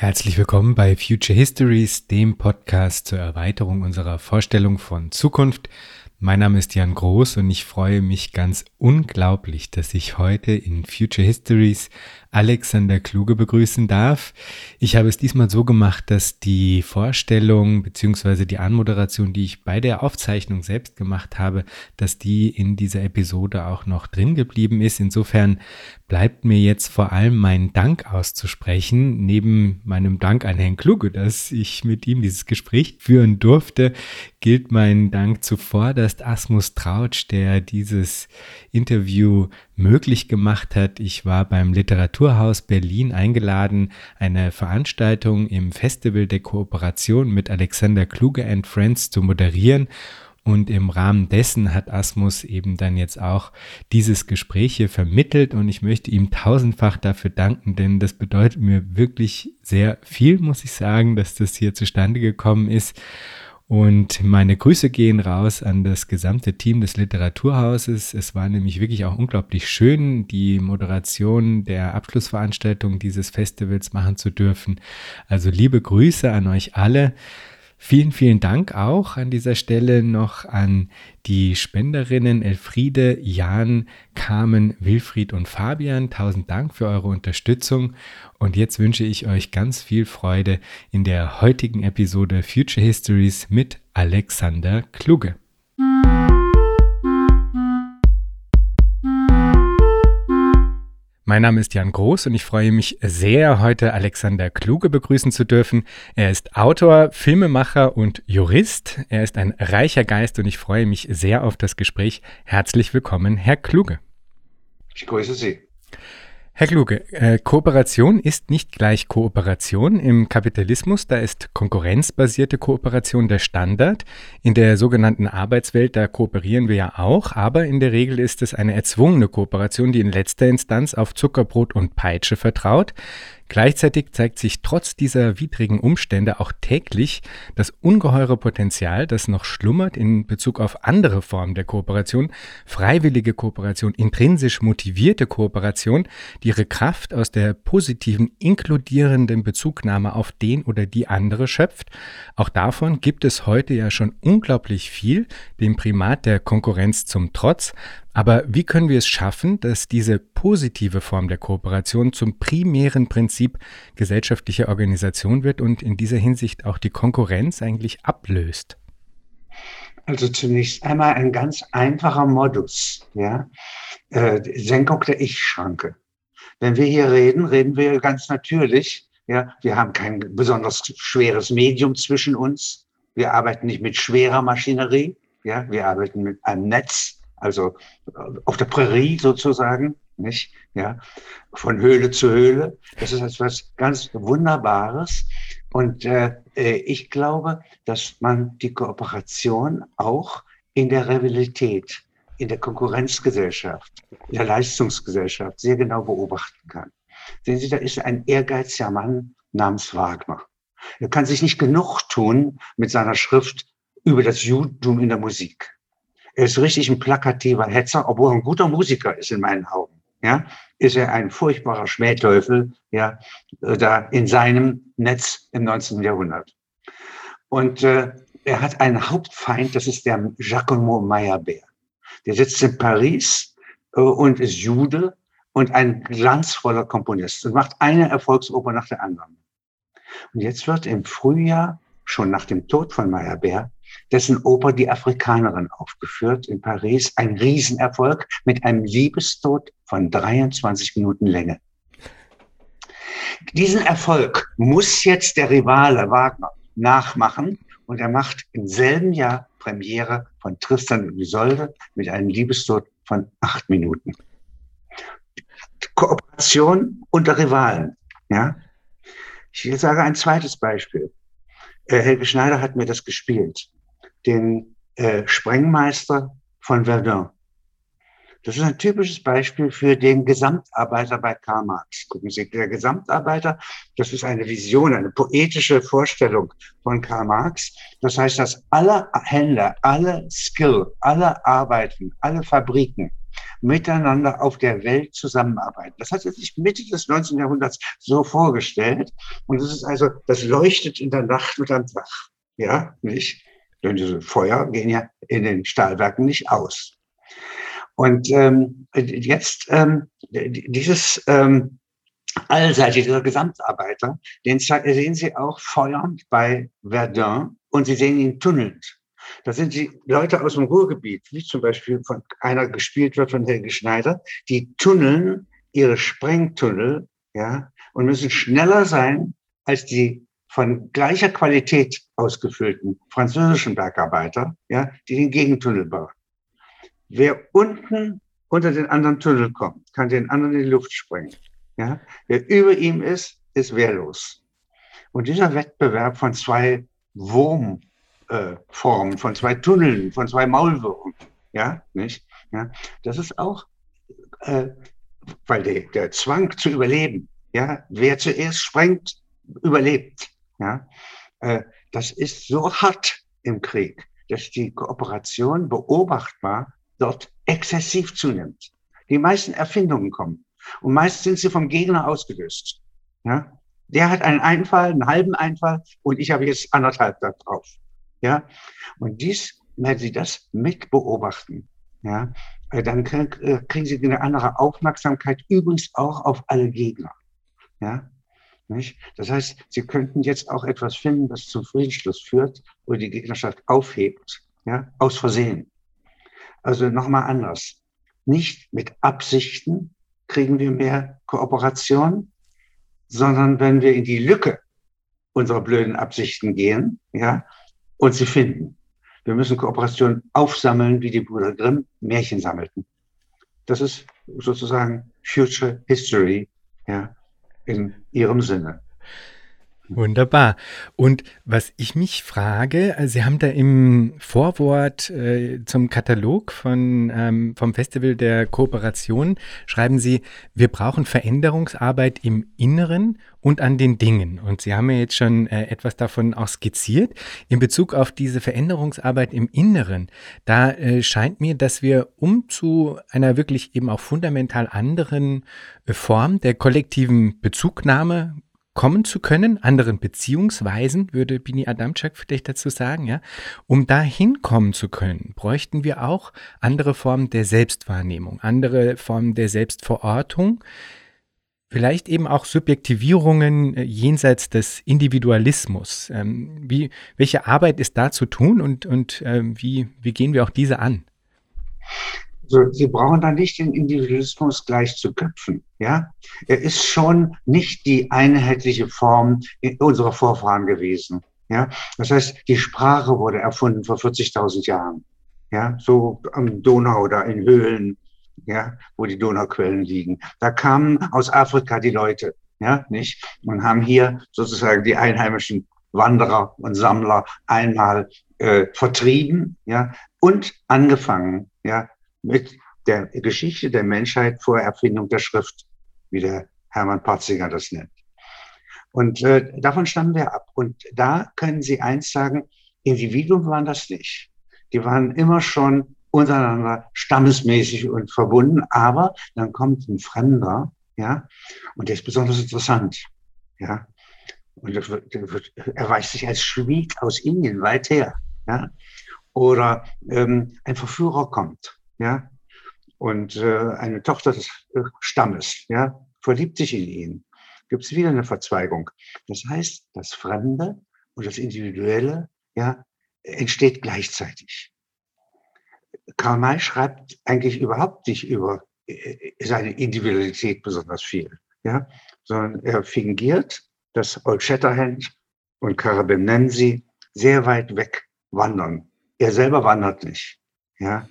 Herzlich willkommen bei Future Histories, dem Podcast zur Erweiterung unserer Vorstellung von Zukunft. Mein Name ist Jan Groß und ich freue mich ganz unglaublich, dass ich heute in Future Histories Alexander Kluge begrüßen darf. Ich habe es diesmal so gemacht, dass die Vorstellung beziehungsweise die Anmoderation, die ich bei der Aufzeichnung selbst gemacht habe, dass die in dieser Episode auch noch drin geblieben ist. Insofern bleibt mir jetzt vor allem mein Dank auszusprechen, neben meinem Dank an Herrn Kluge, dass ich mit ihm dieses Gespräch führen durfte, gilt mein Dank zuvorderst Asmus Trautsch, der dieses Interview möglich gemacht hat. Ich war beim Literaturhaus Berlin eingeladen, eine Veranstaltung im Festival der Kooperation mit Alexander Kluge and Friends zu moderieren. Und im Rahmen dessen hat Asmus eben dann jetzt auch dieses Gespräch hier vermittelt und ich möchte ihm tausendfach dafür danken, denn das bedeutet mir wirklich sehr viel, muss ich sagen, dass das hier zustande gekommen ist. Und meine Grüße gehen raus an das gesamte Team des Literaturhauses. Es war nämlich wirklich auch unglaublich schön, die Moderation der Abschlussveranstaltung dieses Festivals machen zu dürfen. Also liebe Grüße an euch alle. Vielen, vielen Dank auch an dieser Stelle noch an die Spenderinnen Elfriede, Jan, Carmen, Wilfried und Fabian. Tausend Dank für eure Unterstützung. Und jetzt wünsche ich euch ganz viel Freude in der heutigen Episode Future Histories mit Alexander Kluge. Mein Name ist Jan Groß und ich freue mich sehr, heute Alexander Kluge begrüßen zu dürfen. Er ist Autor, Filmemacher und Jurist. Er ist ein reicher Geist und ich freue mich sehr auf das Gespräch. Herzlich willkommen, Herr Kluge. Ich grüße Sie. Herr Kluge, äh, Kooperation ist nicht gleich Kooperation. Im Kapitalismus, da ist konkurrenzbasierte Kooperation der Standard. In der sogenannten Arbeitswelt, da kooperieren wir ja auch, aber in der Regel ist es eine erzwungene Kooperation, die in letzter Instanz auf Zuckerbrot und Peitsche vertraut. Gleichzeitig zeigt sich trotz dieser widrigen Umstände auch täglich das ungeheure Potenzial, das noch schlummert in Bezug auf andere Formen der Kooperation, freiwillige Kooperation, intrinsisch motivierte Kooperation, die ihre Kraft aus der positiven, inkludierenden Bezugnahme auf den oder die andere schöpft. Auch davon gibt es heute ja schon unglaublich viel, dem Primat der Konkurrenz zum Trotz, aber wie können wir es schaffen, dass diese positive Form der Kooperation zum primären Prinzip gesellschaftlicher Organisation wird und in dieser Hinsicht auch die Konkurrenz eigentlich ablöst? Also zunächst einmal ein ganz einfacher Modus, ja, äh, Senkung der Ich-Schranke. Wenn wir hier reden, reden wir ganz natürlich, ja, wir haben kein besonders schweres Medium zwischen uns. Wir arbeiten nicht mit schwerer Maschinerie, ja, wir arbeiten mit einem Netz, also auf der Prärie sozusagen, nicht? Ja, von Höhle zu Höhle. Das ist etwas ganz Wunderbares. Und äh, äh, ich glaube, dass man die Kooperation auch in der Rivalität, in der Konkurrenzgesellschaft, in der Leistungsgesellschaft sehr genau beobachten kann. Sehen Sie, da ist ein ehrgeiziger Mann namens Wagner. Er kann sich nicht genug tun mit seiner Schrift über das Judentum in der Musik. Er ist richtig ein plakativer Hetzer, obwohl er ein guter Musiker ist in meinen Augen. Ja, ist er ein furchtbarer Schmähteufel, ja, da in seinem Netz im 19. Jahrhundert. Und äh, er hat einen Hauptfeind, das ist der Giacomo Meyerbeer. Der sitzt in Paris äh, und ist Jude und ein glanzvoller Komponist und macht eine Erfolgsoper nach der anderen. Und jetzt wird im Frühjahr, schon nach dem Tod von Meyerbeer, dessen Oper Die Afrikanerin aufgeführt in Paris. Ein Riesenerfolg mit einem Liebestod von 23 Minuten Länge. Diesen Erfolg muss jetzt der Rivale Wagner nachmachen und er macht im selben Jahr Premiere von Tristan und Isolde mit einem Liebestod von acht Minuten. Kooperation unter Rivalen. Ja? Ich sage ein zweites Beispiel. Äh, Helge Schneider hat mir das gespielt den äh, Sprengmeister von Verdun. Das ist ein typisches Beispiel für den Gesamtarbeiter bei Karl Marx. Gucken Sie, der Gesamtarbeiter, das ist eine Vision, eine poetische Vorstellung von Karl Marx. Das heißt, dass alle Händler, alle Skill, alle Arbeiten, alle Fabriken miteinander auf der Welt zusammenarbeiten. Das hat er sich Mitte des 19. Jahrhunderts so vorgestellt. Und es ist also, das leuchtet in der Nacht mit einem Dach. Ja, nicht? Denn diese Feuer gehen ja in den Stahlwerken nicht aus. Und ähm, jetzt ähm, dieses ähm, allseitig, dieser Gesamtarbeiter, den sehen Sie auch feuernd bei Verdun und Sie sehen ihn tunnelnd. Das sind die Leute aus dem Ruhrgebiet, wie zum Beispiel von einer gespielt wird von Helge Schneider, die tunneln ihre Sprengtunnel, ja, und müssen schneller sein als die von gleicher Qualität ausgefüllten französischen Bergarbeiter, ja, die den Gegentunnel bauen. Wer unten unter den anderen Tunnel kommt, kann den anderen in die Luft sprengen. Ja? Wer über ihm ist, ist wehrlos. Und dieser Wettbewerb von zwei Wurm, äh, von zwei Tunneln, von zwei Maulwürmen. Ja, nicht? Ja, das ist auch, äh, weil der, der Zwang zu überleben, ja, wer zuerst sprengt, überlebt. Ja, äh, das ist so hart im Krieg, dass die Kooperation beobachtbar dort exzessiv zunimmt. Die meisten Erfindungen kommen und meist sind sie vom Gegner ausgelöst. Ja, der hat einen Einfall, einen halben Einfall und ich habe jetzt anderthalb da drauf. Ja, und dies, wenn Sie das mit beobachten, ja, äh, dann äh, kriegen Sie eine andere Aufmerksamkeit, übrigens auch auf alle Gegner. Ja, nicht? Das heißt, Sie könnten jetzt auch etwas finden, das zum Friedensschluss führt, wo die Gegnerschaft aufhebt, ja, aus Versehen. Also nochmal anders. Nicht mit Absichten kriegen wir mehr Kooperation, sondern wenn wir in die Lücke unserer blöden Absichten gehen, ja, und sie finden. Wir müssen Kooperation aufsammeln, wie die Brüder Grimm Märchen sammelten. Das ist sozusagen Future History, ja, in ihrem Sinne. Wunderbar. Und was ich mich frage, also Sie haben da im Vorwort äh, zum Katalog von, ähm, vom Festival der Kooperation, schreiben Sie, wir brauchen Veränderungsarbeit im Inneren und an den Dingen. Und Sie haben ja jetzt schon äh, etwas davon auch skizziert. In Bezug auf diese Veränderungsarbeit im Inneren, da äh, scheint mir, dass wir um zu einer wirklich eben auch fundamental anderen äh, Form der kollektiven Bezugnahme kommen zu können, anderen Beziehungsweisen, würde Bini Adamczak vielleicht dazu sagen, ja. Um da hinkommen zu können, bräuchten wir auch andere Formen der Selbstwahrnehmung, andere Formen der Selbstverortung, vielleicht eben auch Subjektivierungen äh, jenseits des Individualismus. Ähm, wie, welche Arbeit ist da zu tun und, und ähm, wie, wie gehen wir auch diese an? So, Sie brauchen da nicht den Individualismus gleich zu köpfen. Ja, er ist schon nicht die einheitliche Form unserer Vorfahren gewesen. Ja, das heißt, die Sprache wurde erfunden vor 40.000 Jahren. Ja, so am Donau oder in Höhlen, ja, wo die Donauquellen liegen. Da kamen aus Afrika die Leute, ja, nicht? Und haben hier sozusagen die einheimischen Wanderer und Sammler einmal äh, vertrieben, ja, und angefangen, ja, mit der Geschichte der Menschheit vor Erfindung der Schrift, wie der Hermann Patzinger das nennt. Und äh, davon stammen wir ab. Und da können Sie eins sagen, Individuen waren das nicht. Die waren immer schon untereinander stammesmäßig und verbunden, aber dann kommt ein Fremder, ja, und der ist besonders interessant, ja. Und er, wird, wird, erweist sich als Schwieg aus Indien, weit her, ja. Oder ähm, ein Verführer kommt, ja, und äh, eine Tochter des äh, Stammes, ja, verliebt sich in ihn. Gibt es wieder eine Verzweigung. Das heißt, das Fremde und das Individuelle, ja, entsteht gleichzeitig. Karl May schreibt eigentlich überhaupt nicht über äh, seine Individualität besonders viel, ja, sondern er fingiert, dass Old Shatterhand und Carabin Nancy sehr weit weg wandern. Er selber wandert nicht, ja,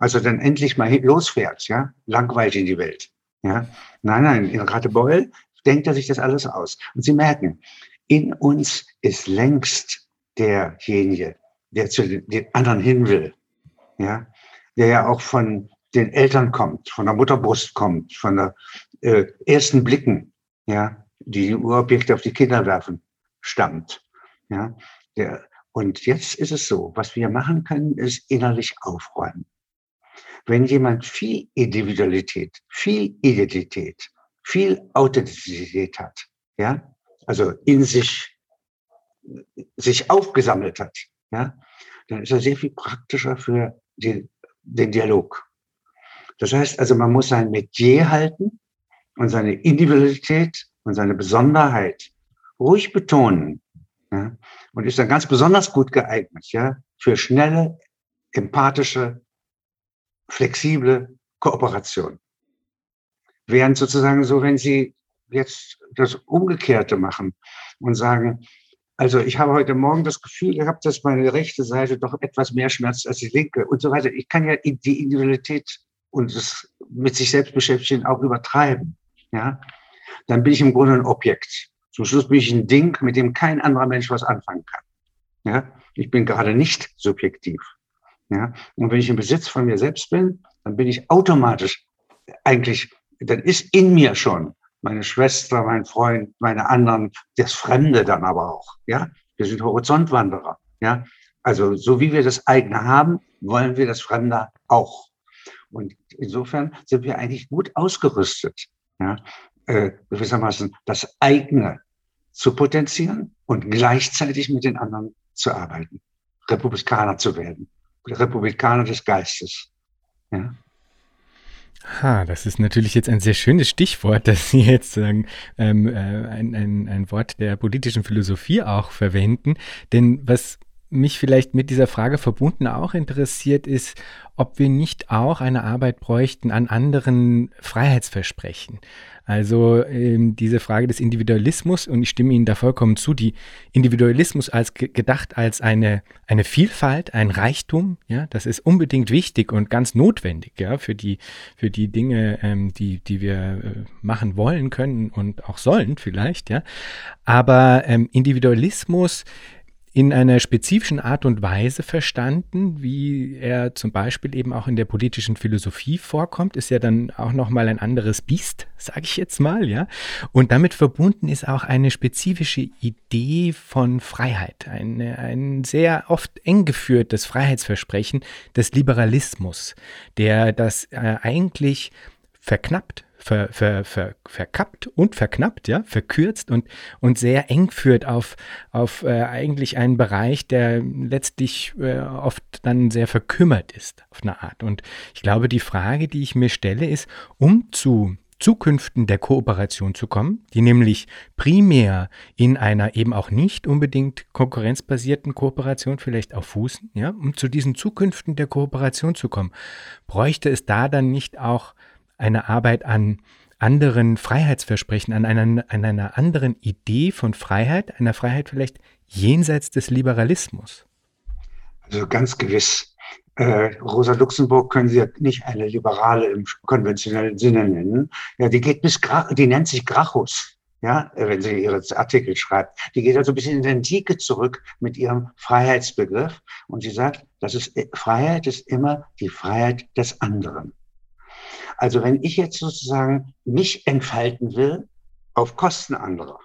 also dann endlich mal losfährt, ja, langweilig in die Welt. Ja, nein, nein, in Ratebeul denkt er sich das alles aus. Und Sie merken, in uns ist längst derjenige, der zu den anderen hin will, ja, der ja auch von den Eltern kommt, von der Mutterbrust kommt, von der äh, ersten Blicken, ja, die Urobjekte auf die Kinder werfen, stammt, ja. Der, und jetzt ist es so, was wir machen können, ist innerlich aufräumen. Wenn jemand viel Individualität, viel Identität, viel Authentizität hat, ja, also in sich, sich aufgesammelt hat, ja, dann ist er sehr viel praktischer für die, den Dialog. Das heißt also, man muss sein Metier halten und seine Individualität und seine Besonderheit ruhig betonen. Ja, und ist dann ganz besonders gut geeignet, ja, für schnelle, empathische, flexible Kooperation. Während sozusagen so, wenn Sie jetzt das Umgekehrte machen und sagen, also ich habe heute Morgen das Gefühl gehabt, dass meine rechte Seite doch etwas mehr schmerzt als die linke und so weiter. Ich kann ja die Individualität und das mit sich selbst beschäftigen auch übertreiben. Ja, dann bin ich im Grunde ein Objekt. Zum Schluss bin ich ein Ding, mit dem kein anderer Mensch was anfangen kann. Ja, ich bin gerade nicht subjektiv. Ja, und wenn ich im Besitz von mir selbst bin, dann bin ich automatisch eigentlich, dann ist in mir schon meine Schwester, mein Freund, meine anderen, das Fremde dann aber auch. Ja, wir sind Horizontwanderer. Ja, also so wie wir das eigene haben, wollen wir das Fremde auch. Und insofern sind wir eigentlich gut ausgerüstet, ja, äh, gewissermaßen das eigene zu potenzieren und gleichzeitig mit den anderen zu arbeiten, Republikaner zu werden, Republikaner des Geistes. Ja. Ha, das ist natürlich jetzt ein sehr schönes Stichwort, dass Sie jetzt sagen, ähm, äh, ein, ein, ein Wort der politischen Philosophie auch verwenden. Denn was mich vielleicht mit dieser Frage verbunden auch interessiert, ist, ob wir nicht auch eine Arbeit bräuchten an anderen Freiheitsversprechen. Also ähm, diese Frage des Individualismus, und ich stimme Ihnen da vollkommen zu, die Individualismus als gedacht als eine, eine Vielfalt, ein Reichtum, ja, das ist unbedingt wichtig und ganz notwendig, ja, für die, für die Dinge, ähm, die, die wir äh, machen wollen können und auch sollen vielleicht, ja. Aber ähm, Individualismus in einer spezifischen Art und Weise verstanden, wie er zum Beispiel eben auch in der politischen Philosophie vorkommt, ist ja dann auch nochmal ein anderes Biest, sage ich jetzt mal, ja. Und damit verbunden ist auch eine spezifische Idee von Freiheit, eine, ein sehr oft eng geführtes Freiheitsversprechen des Liberalismus, der das äh, eigentlich verknappt, ver, ver, ver, verkappt und verknappt, ja, verkürzt und, und sehr eng führt auf, auf äh, eigentlich einen Bereich, der letztlich äh, oft dann sehr verkümmert ist auf eine Art. Und ich glaube, die Frage, die ich mir stelle, ist, um zu Zukünften der Kooperation zu kommen, die nämlich primär in einer eben auch nicht unbedingt konkurrenzbasierten Kooperation vielleicht auch fußen, ja, um zu diesen Zukünften der Kooperation zu kommen, bräuchte es da dann nicht auch eine Arbeit an anderen Freiheitsversprechen, an einer, an einer anderen Idee von Freiheit, einer Freiheit vielleicht jenseits des Liberalismus? Also ganz gewiss. Äh, Rosa Luxemburg können Sie ja nicht eine Liberale im konventionellen Sinne nennen. Ja, die geht bis, die nennt sich Gracchus. Ja, wenn sie ihre Artikel schreibt. Die geht also ein bisschen in die Antike zurück mit ihrem Freiheitsbegriff. Und sie sagt, das ist, Freiheit ist immer die Freiheit des anderen. Also wenn ich jetzt sozusagen mich entfalten will auf Kosten anderer,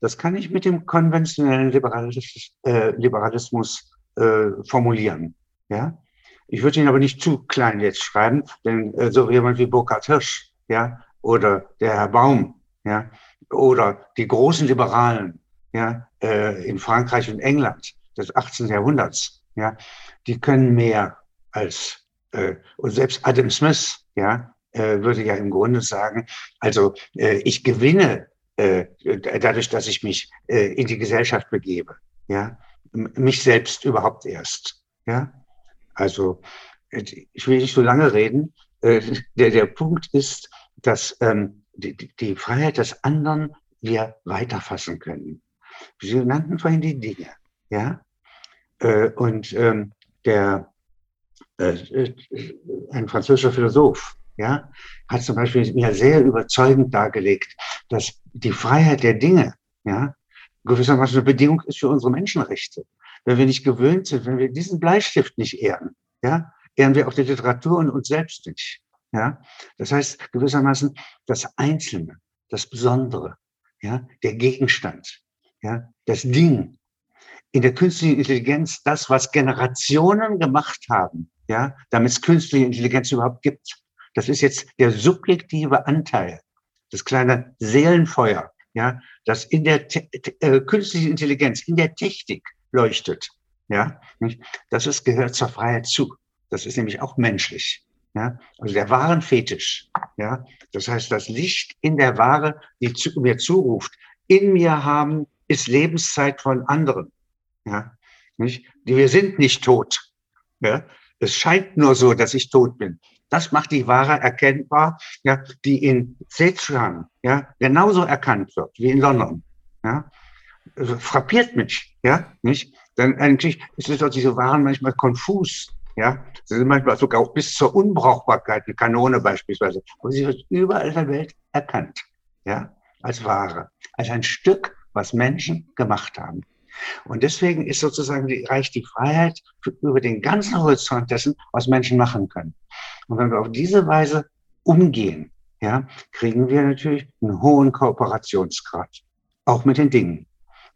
das kann ich mit dem konventionellen Liberalismus, äh, Liberalismus äh, formulieren. Ja? Ich würde ihn aber nicht zu klein jetzt schreiben, denn äh, so jemand wie Burkhard Hirsch, ja, oder der Herr Baum, ja, oder die großen Liberalen, ja, äh, in Frankreich und England des 18. Jahrhunderts, ja, die können mehr als äh, und selbst Adam Smith, ja, äh, würde ja im Grunde sagen, also äh, ich gewinne äh, dadurch, dass ich mich äh, in die Gesellschaft begebe, ja, mich selbst überhaupt erst, ja. Also ich will nicht so lange reden. Äh, der, der Punkt ist, dass ähm, die, die Freiheit des anderen wir weiterfassen können. Sie nannten vorhin die Dinge, ja. Äh, und ähm, der ein französischer Philosoph, ja, hat zum Beispiel mir sehr überzeugend dargelegt, dass die Freiheit der Dinge, ja, gewissermaßen eine Bedingung ist für unsere Menschenrechte. Wenn wir nicht gewöhnt sind, wenn wir diesen Bleistift nicht ehren, ja, ehren wir auch die Literatur und uns selbst nicht. Ja, das heißt gewissermaßen das Einzelne, das Besondere, ja, der Gegenstand, ja, das Ding. In der künstlichen Intelligenz das, was Generationen gemacht haben, ja, damit es künstliche Intelligenz überhaupt gibt. Das ist jetzt der subjektive Anteil, das kleine Seelenfeuer, ja, das in der äh, künstlichen Intelligenz, in der Technik leuchtet. Ja, nicht? das ist, gehört zur Freiheit zu. Das ist nämlich auch menschlich. Ja, also der wahren Fetisch. Ja, das heißt, das Licht in der Ware, die zu, mir zuruft, in mir haben, ist Lebenszeit von anderen. Ja, nicht? Wir sind nicht tot. Ja, es scheint nur so, dass ich tot bin. Das macht die Ware erkennbar, ja, die in Sichuan ja, genauso erkannt wird wie in London. Ja. Also frappiert mich, ja, nicht? Dann eigentlich ist es doch diese Waren manchmal konfus, ja. Sie sind manchmal sogar auch bis zur Unbrauchbarkeit, eine Kanone beispielsweise. Aber sie wird überall in der Welt erkannt, ja, als Ware, als ein Stück, was Menschen gemacht haben. Und deswegen ist sozusagen die, reicht die Freiheit über den ganzen Horizont dessen, was Menschen machen können. Und wenn wir auf diese Weise umgehen, ja, kriegen wir natürlich einen hohen Kooperationsgrad, auch mit den Dingen.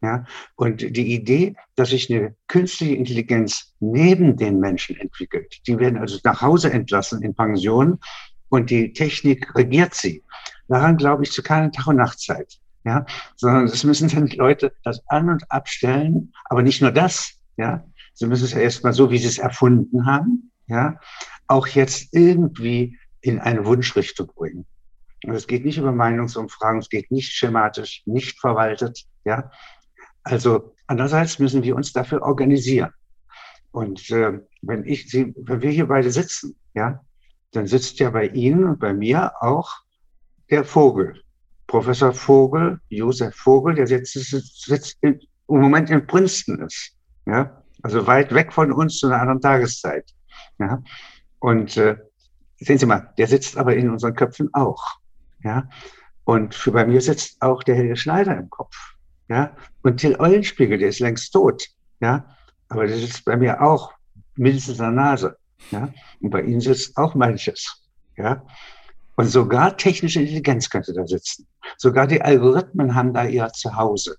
Ja, und die Idee, dass sich eine künstliche Intelligenz neben den Menschen entwickelt, die werden also nach Hause entlassen in Pensionen und die Technik regiert sie. Daran glaube ich zu keiner Tag- und Nachtzeit ja, sondern es müssen dann die Leute das an- und abstellen, aber nicht nur das, ja, sie müssen es ja erstmal so, wie sie es erfunden haben, ja, auch jetzt irgendwie in eine Wunschrichtung bringen. Und es geht nicht über Meinungsumfragen, es geht nicht schematisch, nicht verwaltet, ja. Also andererseits müssen wir uns dafür organisieren. Und äh, wenn ich, Sie, wenn wir hier beide sitzen, ja, dann sitzt ja bei Ihnen und bei mir auch der Vogel, Professor Vogel, Josef Vogel, der jetzt sitzt im Moment in Princeton ist. Ja, also weit weg von uns zu einer anderen Tageszeit. Ja, und äh, sehen Sie mal, der sitzt aber in unseren Köpfen auch. Ja, und für bei mir sitzt auch der Helge Schneider im Kopf. Ja, und Till Eulenspiegel, der ist längst tot. Ja, aber der sitzt bei mir auch mindestens in der Nase. Ja, und bei Ihnen sitzt auch manches. Ja, und sogar technische Intelligenz könnte da sitzen. Sogar die Algorithmen haben da ihr Zuhause,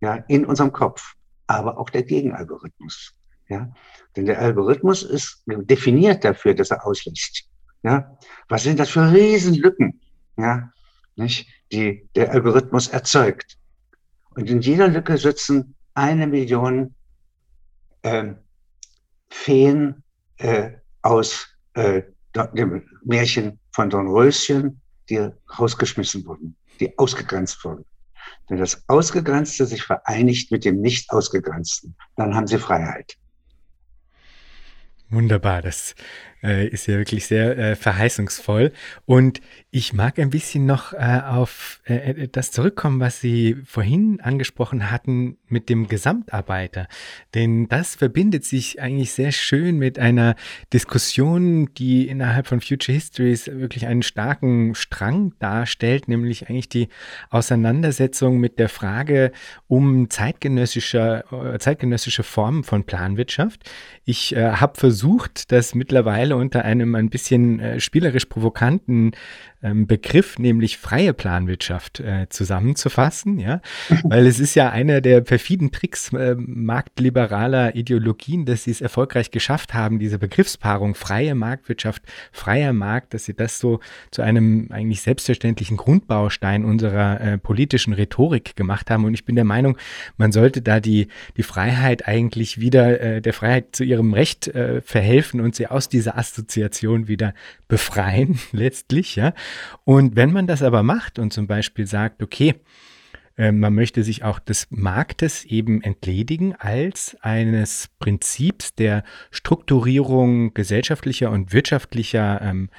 ja, in unserem Kopf. Aber auch der Gegenalgorithmus, ja. Denn der Algorithmus ist definiert dafür, dass er auslässt. Ja. Was sind das für Riesenlücken, ja, nicht, die der Algorithmus erzeugt? Und in jeder Lücke sitzen eine Million ähm, Feen äh, aus äh, dem Märchen von Dornröschen, die rausgeschmissen wurden, die ausgegrenzt wurden. Wenn das Ausgegrenzte sich vereinigt mit dem Nicht-Ausgegrenzten, dann haben sie Freiheit. Wunderbar, das äh, ist ja wirklich sehr äh, verheißungsvoll. Und ich mag ein bisschen noch äh, auf äh, äh, das zurückkommen, was Sie vorhin angesprochen hatten mit dem Gesamtarbeiter. Denn das verbindet sich eigentlich sehr schön mit einer Diskussion, die innerhalb von Future Histories wirklich einen starken Strang darstellt, nämlich eigentlich die Auseinandersetzung mit der Frage um zeitgenössische, äh, zeitgenössische Formen von Planwirtschaft. Ich habe versucht, das mittlerweile unter einem ein bisschen äh, spielerisch provokanten ähm, Begriff, nämlich freie Planwirtschaft, äh, zusammenzufassen, ja, weil es ist ja einer der perfiden Tricks äh, marktliberaler Ideologien, dass sie es erfolgreich geschafft haben, diese Begriffspaarung freie Marktwirtschaft, freier Markt, dass sie das so zu einem eigentlich selbstverständlichen Grundbaustein unserer äh, politischen Rhetorik gemacht haben. Und ich bin der Meinung, man sollte da die, die Freiheit eigentlich wieder, äh, der Freiheit zu ihrem Recht äh, verhelfen und sie aus dieser Assoziation wieder befreien, letztlich, ja. Und wenn man das aber macht und zum Beispiel sagt, okay, äh, man möchte sich auch des Marktes eben entledigen als eines Prinzips der Strukturierung gesellschaftlicher und wirtschaftlicher ähm,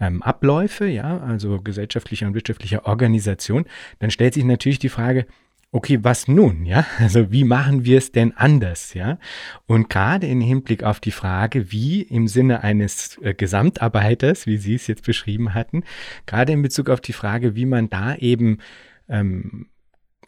ähm, Abläufe, ja, also gesellschaftlicher und wirtschaftlicher Organisation, dann stellt sich natürlich die Frage, okay, was nun, ja? Also wie machen wir es denn anders, ja? Und gerade im Hinblick auf die Frage, wie im Sinne eines äh, Gesamtarbeiters, wie Sie es jetzt beschrieben hatten, gerade in Bezug auf die Frage, wie man da eben ähm,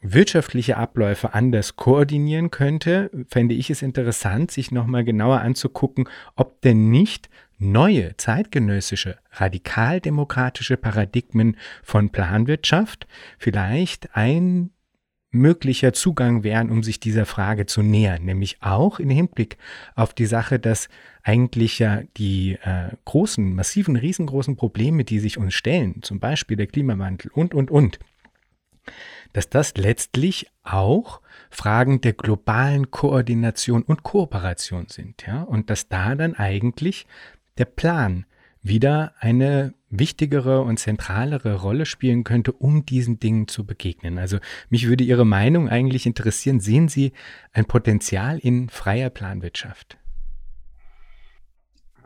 wirtschaftliche Abläufe anders koordinieren könnte, fände ich es interessant, sich nochmal genauer anzugucken, ob denn nicht neue zeitgenössische radikaldemokratische Paradigmen von Planwirtschaft vielleicht ein möglicher Zugang wären, um sich dieser Frage zu nähern, nämlich auch im Hinblick auf die Sache, dass eigentlich ja die äh, großen, massiven, riesengroßen Probleme, die sich uns stellen, zum Beispiel der Klimawandel und, und, und, dass das letztlich auch Fragen der globalen Koordination und Kooperation sind, ja, und dass da dann eigentlich der Plan wieder eine wichtigere und zentralere Rolle spielen könnte, um diesen Dingen zu begegnen. Also mich würde Ihre Meinung eigentlich interessieren. Sehen Sie ein Potenzial in freier Planwirtschaft?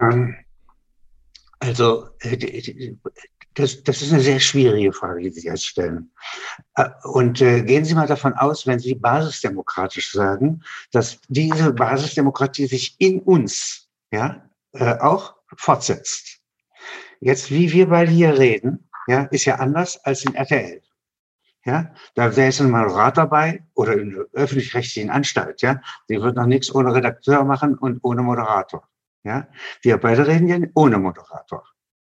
Ähm, also äh, das, das ist eine sehr schwierige Frage, die Sie jetzt stellen. Äh, und äh, gehen Sie mal davon aus, wenn Sie basisdemokratisch sagen, dass diese Basisdemokratie sich in uns ja, auch fortsetzt. Jetzt, wie wir beide hier reden, ja, ist ja anders als in RTL. Ja, da ist ein Moderator dabei oder in einer öffentlich-rechtlichen Anstalt, ja. Die wird noch nichts ohne Redakteur machen und ohne Moderator. Ja, wir beide reden ja ohne Moderator.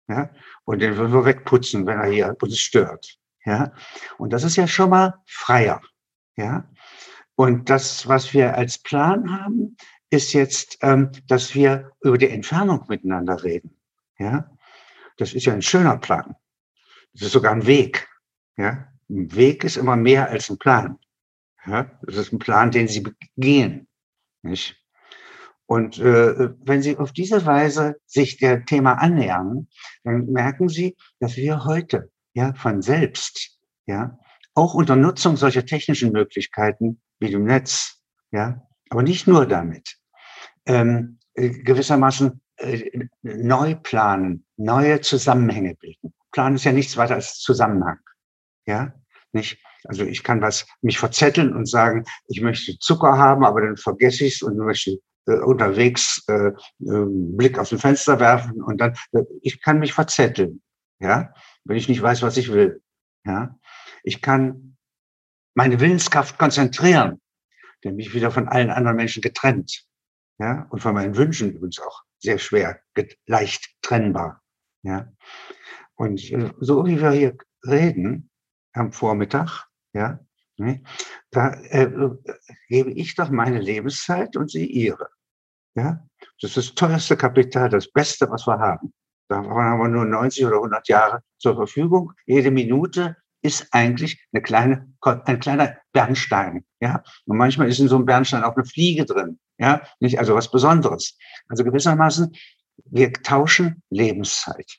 Ja, und den würden wir wegputzen, wenn er hier uns stört. Ja, und das ist ja schon mal freier. Ja, und das, was wir als Plan haben, ist jetzt, ähm, dass wir über die Entfernung miteinander reden. Ja, das ist ja ein schöner Plan. Das ist sogar ein Weg. Ja? Ein Weg ist immer mehr als ein Plan. Ja? Das ist ein Plan, den Sie gehen. Nicht? Und äh, wenn Sie auf diese Weise sich der Thema annähern, dann merken Sie, dass wir heute ja von selbst, ja, auch unter Nutzung solcher technischen Möglichkeiten wie dem Netz, ja, aber nicht nur damit, ähm, äh, gewissermaßen äh, neu planen, neue Zusammenhänge bilden. Plan ist ja nichts weiter als Zusammenhang. Ja, nicht? Also ich kann was mich verzetteln und sagen, ich möchte Zucker haben, aber dann vergesse ich es und möchte äh, unterwegs äh, äh, Blick aus dem Fenster werfen und dann äh, ich kann mich verzetteln. Ja, wenn ich nicht weiß, was ich will. Ja, ich kann meine Willenskraft konzentrieren, denn mich wieder von allen anderen Menschen getrennt. Ja, und von meinen Wünschen übrigens auch sehr schwer, leicht trennbar. Ja. Und äh, so wie wir hier reden am Vormittag, ja, ne, da äh, gebe ich doch meine Lebenszeit und sie ihre. Ja, das ist das teuerste Kapital, das Beste, was wir haben. Davon haben wir nur 90 oder 100 Jahre zur Verfügung. Jede Minute ist eigentlich eine kleine, ein kleiner Bernstein. Ja, und manchmal ist in so einem Bernstein auch eine Fliege drin. Ja, nicht also was Besonderes. Also gewissermaßen, wir tauschen Lebenszeit.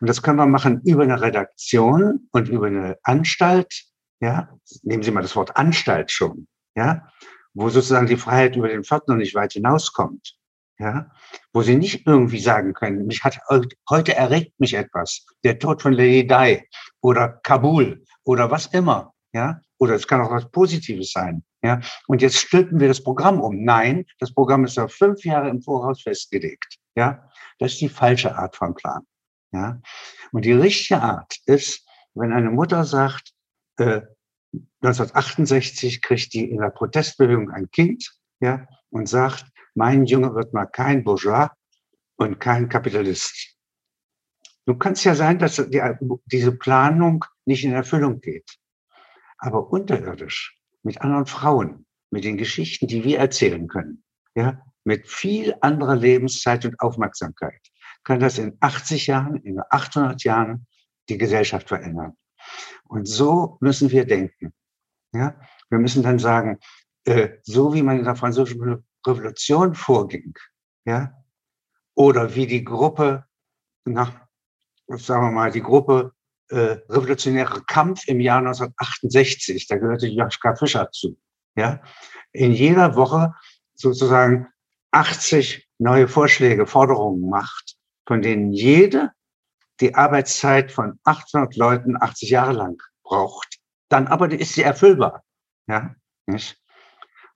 Und das können wir machen über eine Redaktion und über eine Anstalt. Ja, nehmen Sie mal das Wort Anstalt schon. Ja, wo sozusagen die Freiheit über den Pfad noch nicht weit hinauskommt. Ja, wo Sie nicht irgendwie sagen können, mich hat heute erregt mich etwas, der Tod von Lady Di oder Kabul oder was immer. Ja, oder es kann auch was Positives sein. Ja, und jetzt stülpen wir das Programm um. Nein, das Programm ist auf fünf Jahre im Voraus festgelegt. Ja, das ist die falsche Art von Plan. Ja, und die richtige Art ist, wenn eine Mutter sagt, äh, 1968 kriegt die in der Protestbewegung ein Kind, ja, und sagt, mein Junge wird mal kein Bourgeois und kein Kapitalist. Du kannst ja sein, dass die, diese Planung nicht in Erfüllung geht aber unterirdisch, mit anderen Frauen, mit den Geschichten, die wir erzählen können, ja, mit viel anderer Lebenszeit und Aufmerksamkeit, kann das in 80 Jahren, in 800 Jahren die Gesellschaft verändern. Und so müssen wir denken. Ja, wir müssen dann sagen, äh, so wie man in der französischen Revolution vorging, ja, oder wie die Gruppe, na, sagen wir mal, die Gruppe äh, revolutionäre Kampf im Jahr 1968, da gehörte Joschka Fischer zu, ja, in jeder Woche sozusagen 80 neue Vorschläge, Forderungen macht, von denen jede die Arbeitszeit von 800 Leuten 80 Jahre lang braucht. Dann aber ist sie erfüllbar. Ja, nicht?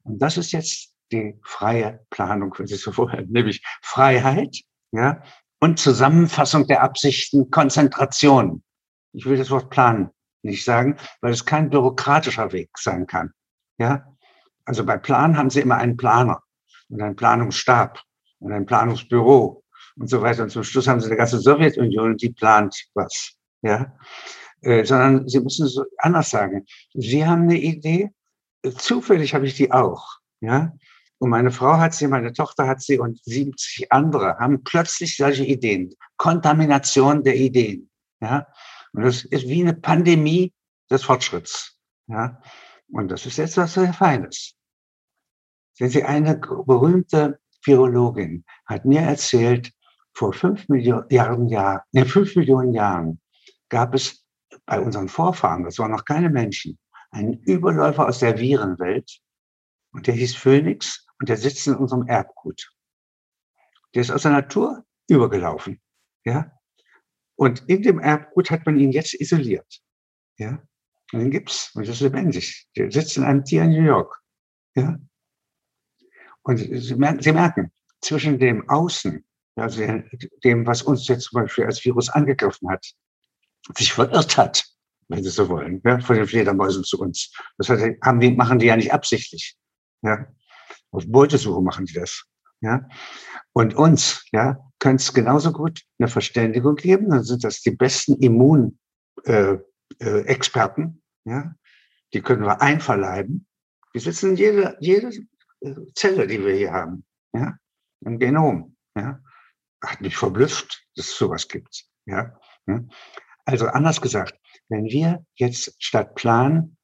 Und das ist jetzt die freie Planung, wenn Sie so vorher, nämlich Freiheit, ja, und Zusammenfassung der Absichten, Konzentration. Ich will das Wort Plan nicht sagen, weil es kein bürokratischer Weg sein kann. Ja, also bei Plan haben Sie immer einen Planer und einen Planungsstab und ein Planungsbüro und so weiter. Und zum Schluss haben Sie die ganze Sowjetunion, die plant was. Ja, äh, sondern Sie müssen es anders sagen. Sie haben eine Idee zufällig habe ich die auch. Ja? Und meine Frau hat sie, meine Tochter hat sie und 70 andere haben plötzlich solche Ideen. Kontamination der Ideen. Ja? Und das ist wie eine Pandemie des Fortschritts. Ja? Und das ist jetzt was sehr Feines. Sehen Sie, eine berühmte Virologin hat mir erzählt, vor fünf Milliarden Jahren, ne, fünf Millionen Jahren gab es bei unseren Vorfahren, das waren noch keine Menschen, einen Überläufer aus der Virenwelt und der hieß Phönix und der sitzt in unserem Erbgut. Der ist aus der Natur übergelaufen, ja. Und in dem Erbgut hat man ihn jetzt isoliert, ja. Und den gibt's und das ist lebendig. Der sitzt in einem Tier in New York, ja. Und Sie merken, zwischen dem Außen, also dem, was uns jetzt zum Beispiel als Virus angegriffen hat, sich verirrt hat, wenn Sie so wollen, ja, von den Fledermäusen zu uns. Das haben die, machen die ja nicht absichtlich. Ja. Auf Beutesuche machen die das. Ja. Und uns, ja, könnte es genauso gut eine Verständigung geben. Dann sind das die besten Immunexperten. Äh, äh, ja. Die können wir einverleiben. Die sitzen in jeder, jede äh, Zelle, die wir hier haben, ja, im Genom. Ja. Hat mich verblüfft, dass es sowas gibt. Ja. Also anders gesagt, wenn wir jetzt statt Plan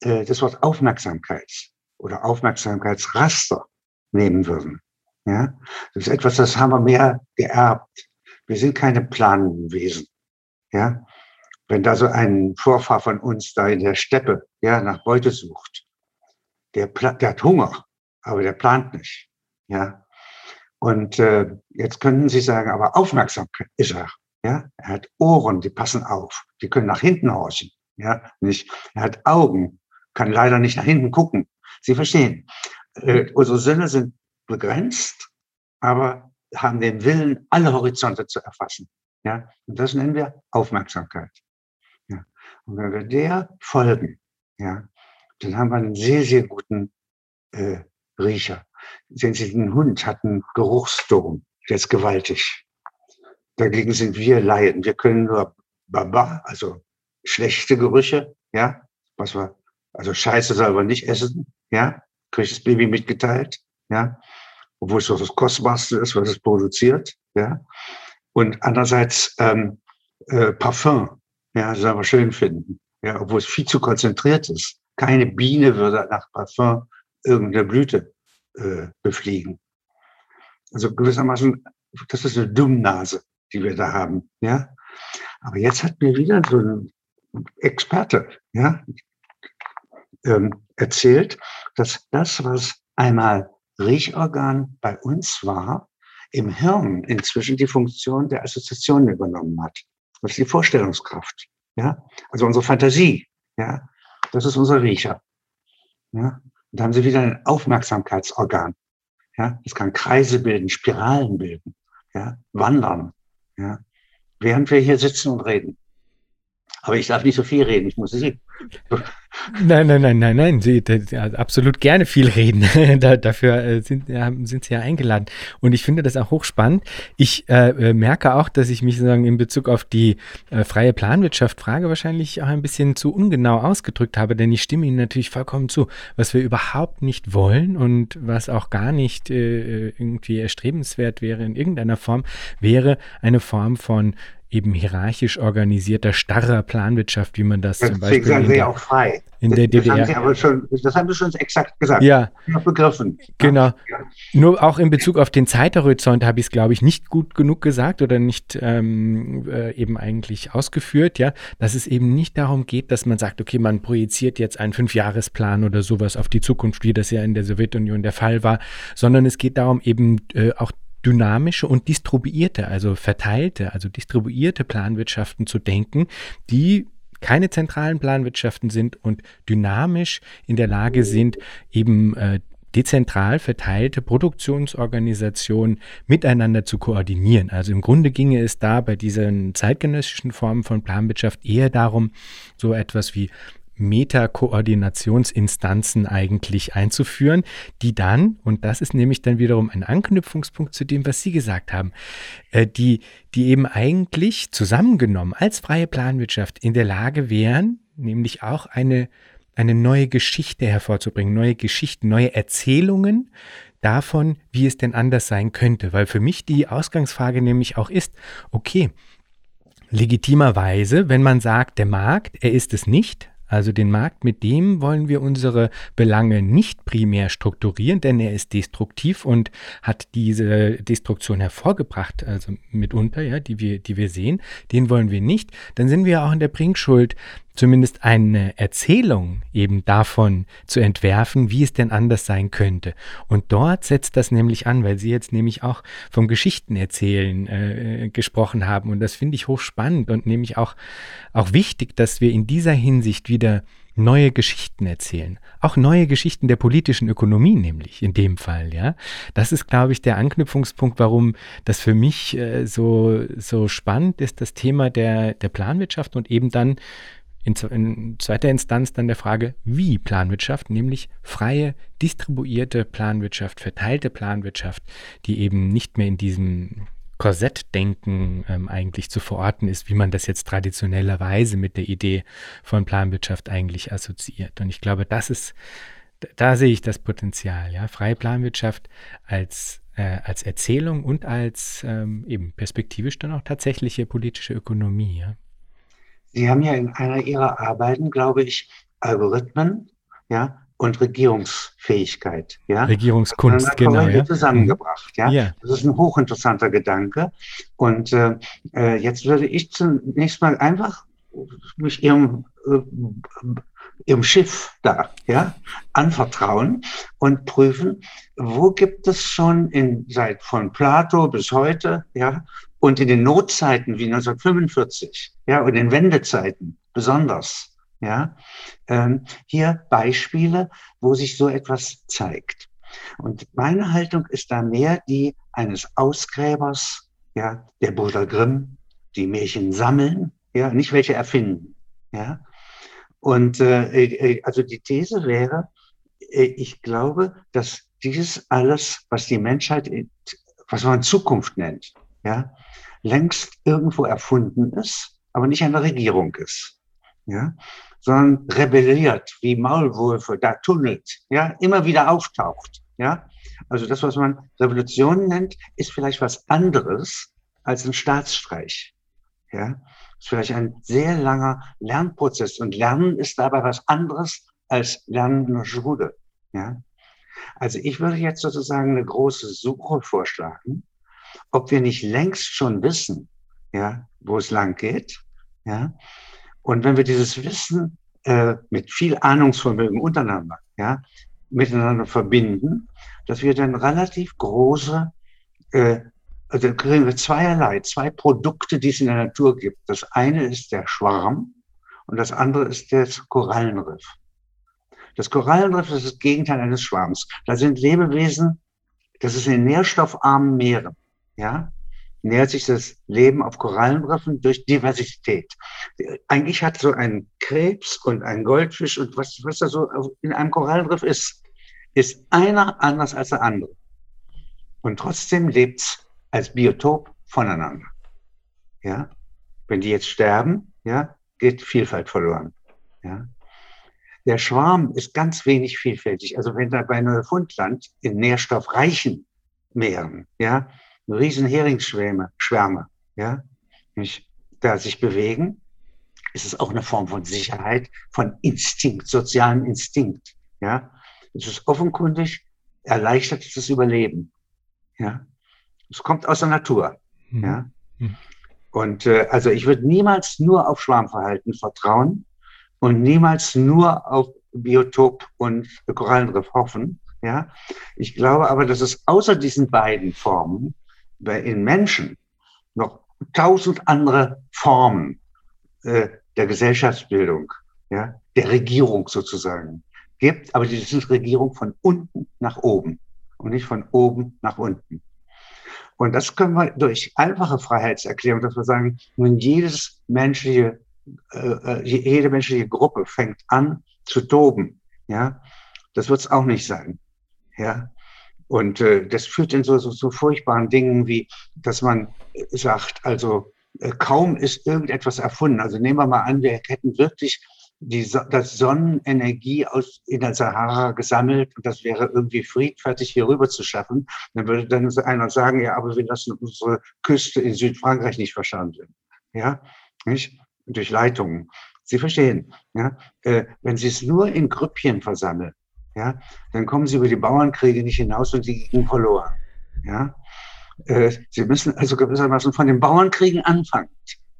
äh, das Wort Aufmerksamkeit oder Aufmerksamkeitsraster nehmen würden, ja, das ist etwas, das haben wir mehr geerbt. Wir sind keine Planwesen, ja. Wenn da so ein Vorfahr von uns da in der Steppe, ja, nach Beute sucht, der, der hat Hunger, aber der plant nicht, ja. Und äh, jetzt könnten Sie sagen, aber Aufmerksamkeit ist er. Ja, er hat Ohren, die passen auf, die können nach hinten horchen. Ja, nicht. Er hat Augen, kann leider nicht nach hinten gucken. Sie verstehen. Äh, unsere Sinne sind begrenzt, aber haben den Willen, alle Horizonte zu erfassen. Ja, und das nennen wir Aufmerksamkeit. Ja, und wenn wir der folgen, ja, dann haben wir einen sehr, sehr guten äh, Riecher. Sehen Sie, ein Hund hat einen Geruchsdom, der ist gewaltig. Dagegen sind wir Laien. Wir können nur Baba, also schlechte Gerüche, ja, was wir, also Scheiße soll man nicht essen, ja, kriegt das Baby mitgeteilt, ja, obwohl es doch das Kostbarste ist, was es produziert, ja. Und andererseits ähm, äh, Parfum, ja, soll man schön finden, ja, obwohl es viel zu konzentriert ist. Keine Biene würde nach Parfum irgendeine Blüte äh, befliegen. Also gewissermaßen, das ist eine Dummnase die wir da haben. Ja? Aber jetzt hat mir wieder so ein Experte ja, ähm, erzählt, dass das, was einmal Riechorgan bei uns war, im Hirn inzwischen die Funktion der Assoziation übernommen hat. Das ist die Vorstellungskraft. Ja? Also unsere Fantasie. Ja? Das ist unser Riecher. Ja? Und da haben sie wieder ein Aufmerksamkeitsorgan. Ja? Das kann Kreise bilden, Spiralen bilden, ja? wandern. Ja. Während wir hier sitzen und reden. Aber ich darf nicht so viel reden, ich muss Sie. Nein, nein, nein, nein, nein. Sie ja, absolut gerne viel reden. da, dafür äh, sind, ja, sind Sie ja eingeladen. Und ich finde das auch hochspannend. Ich äh, äh, merke auch, dass ich mich sozusagen in Bezug auf die äh, freie Planwirtschaft Frage wahrscheinlich auch ein bisschen zu ungenau ausgedrückt habe, denn ich stimme Ihnen natürlich vollkommen zu. Was wir überhaupt nicht wollen und was auch gar nicht äh, irgendwie erstrebenswert wäre in irgendeiner Form, wäre eine Form von eben hierarchisch organisierter, starrer Planwirtschaft, wie man das Deswegen zum Beispiel. sagen Sie ja auch frei. In der das DDR. Haben Sie aber schon, das haben Sie schon exakt gesagt. Ja. Begriffen. Genau. Ja. Nur auch in Bezug auf den Zeithorizont habe ich es, glaube ich, nicht gut genug gesagt oder nicht ähm, äh, eben eigentlich ausgeführt, ja, dass es eben nicht darum geht, dass man sagt, okay, man projiziert jetzt einen Fünfjahresplan oder sowas auf die Zukunft, wie das ja in der Sowjetunion der Fall war, sondern es geht darum, eben äh, auch dynamische und distribuierte, also verteilte, also distribuierte Planwirtschaften zu denken, die keine zentralen Planwirtschaften sind und dynamisch in der Lage sind, eben äh, dezentral verteilte Produktionsorganisationen miteinander zu koordinieren. Also im Grunde ginge es da bei diesen zeitgenössischen Formen von Planwirtschaft eher darum, so etwas wie Meta-Koordinationsinstanzen eigentlich einzuführen, die dann, und das ist nämlich dann wiederum ein Anknüpfungspunkt zu dem, was Sie gesagt haben, äh, die, die eben eigentlich zusammengenommen als freie Planwirtschaft in der Lage wären, nämlich auch eine eine neue Geschichte hervorzubringen, neue Geschichten, neue Erzählungen davon, wie es denn anders sein könnte. Weil für mich die Ausgangsfrage nämlich auch ist, okay, legitimerweise, wenn man sagt, der Markt, er ist es nicht, also den Markt, mit dem wollen wir unsere Belange nicht primär strukturieren, denn er ist destruktiv und hat diese Destruktion hervorgebracht, also mitunter, ja, die wir, die wir sehen. Den wollen wir nicht. Dann sind wir auch in der Bringschuld, zumindest eine Erzählung eben davon zu entwerfen, wie es denn anders sein könnte. Und dort setzt das nämlich an, weil Sie jetzt nämlich auch vom Geschichtenerzählen äh, gesprochen haben. Und das finde ich hochspannend und nämlich auch, auch wichtig, dass wir in dieser Hinsicht wieder neue Geschichten erzählen. Auch neue Geschichten der politischen Ökonomie, nämlich in dem Fall, ja. Das ist, glaube ich, der Anknüpfungspunkt, warum das für mich äh, so, so spannend ist, das Thema der, der Planwirtschaft und eben dann in, in, zweiter Instanz dann der Frage, wie Planwirtschaft, nämlich freie, distribuierte Planwirtschaft, verteilte Planwirtschaft, die eben nicht mehr in diesem Korsettdenken ähm, eigentlich zu verorten ist, wie man das jetzt traditionellerweise mit der Idee von Planwirtschaft eigentlich assoziiert. Und ich glaube, das ist, da sehe ich das Potenzial, ja, freie Planwirtschaft als äh, als Erzählung und als ähm, eben perspektivisch dann auch tatsächliche politische Ökonomie. Ja. Sie haben ja in einer Ihrer Arbeiten, glaube ich, Algorithmen, ja, und Regierungsfähigkeit, ja. Regierungskunst, genau, ja. Zusammengebracht, ja. ja. Das ist ein hochinteressanter Gedanke. Und äh, äh, jetzt würde ich zunächst mal einfach mich Ihrem, äh, Ihrem Schiff da, ja, anvertrauen und prüfen, wo gibt es schon in, seit von Plato bis heute, ja, und in den Notzeiten wie 1945, ja, und in Wendezeiten besonders, ja, ähm, hier Beispiele, wo sich so etwas zeigt. Und meine Haltung ist da mehr die eines Ausgräbers, ja, der Bruder Grimm, die Märchen sammeln, ja, nicht welche erfinden, ja. Und äh, äh also die These wäre, äh, ich glaube, dass dieses alles, was die Menschheit, was man Zukunft nennt, ja, längst irgendwo erfunden ist, aber nicht eine Regierung ist. Ja, sondern rebelliert, wie Maulwürfe, da tunnelt, ja, immer wieder auftaucht, ja. Also das, was man Revolution nennt, ist vielleicht was anderes als ein Staatsstreich, ja. Ist vielleicht ein sehr langer Lernprozess und Lernen ist dabei was anderes als Lernen in der Schule, ja. Also ich würde jetzt sozusagen eine große Suche vorschlagen, ob wir nicht längst schon wissen, ja, wo es lang geht, ja. Und wenn wir dieses Wissen äh, mit viel Ahnungsvermögen untereinander, ja, miteinander verbinden, dass wir dann relativ große, äh, also kriegen wir zweierlei, zwei Produkte, die es in der Natur gibt. Das eine ist der Schwarm und das andere ist das Korallenriff. Das Korallenriff ist das Gegenteil eines Schwarms. Da sind Lebewesen, das ist in nährstoffarmen Meeren ja, nähert sich das Leben auf Korallenriffen durch Diversität. Eigentlich hat so ein Krebs und ein Goldfisch und was, was da so in einem Korallenriff ist, ist einer anders als der andere. Und trotzdem lebt es als Biotop voneinander. Ja, wenn die jetzt sterben, ja, geht Vielfalt verloren. Ja. Der Schwarm ist ganz wenig vielfältig. Also wenn da bei Neufundland in nährstoffreichen Meeren, ja, riesen Heringsschwärme, Schwärme, ja, nicht, da sich bewegen, ist es auch eine Form von Sicherheit, von Instinkt, sozialen Instinkt, ja. Es ist offenkundig, erleichtert das Überleben, ja. Es kommt aus der Natur, mhm. ja. Mhm. Und äh, also ich würde niemals nur auf Schwarmverhalten vertrauen und niemals nur auf Biotop und Korallenriff hoffen. Ja, ich glaube aber, dass es außer diesen beiden Formen in Menschen noch tausend andere Formen äh, der Gesellschaftsbildung, ja, der Regierung sozusagen gibt, aber die sind Regierung von unten nach oben und nicht von oben nach unten. Und das können wir durch einfache Freiheitserklärung, dass wir sagen, nun jedes menschliche, äh, äh jede menschliche Gruppe fängt an zu toben, ja, das wird es auch nicht sein, ja. Und äh, das führt in so, so, so furchtbaren Dingen wie, dass man sagt, also äh, kaum ist irgendetwas erfunden. Also nehmen wir mal an, wir hätten wirklich die, das Sonnenenergie aus, in der Sahara gesammelt und das wäre irgendwie friedfertig hier rüber zu schaffen, dann würde dann einer sagen, ja, aber wir lassen unsere Küste in Südfrankreich nicht verschandeln. Ja, nicht? Durch Leitungen. Sie verstehen, ja, äh, wenn Sie es nur in Grüppchen versammeln, ja, dann kommen Sie über die Bauernkriege nicht hinaus und Sie gehen verloren. Ja, äh, Sie müssen also gewissermaßen von den Bauernkriegen anfangen,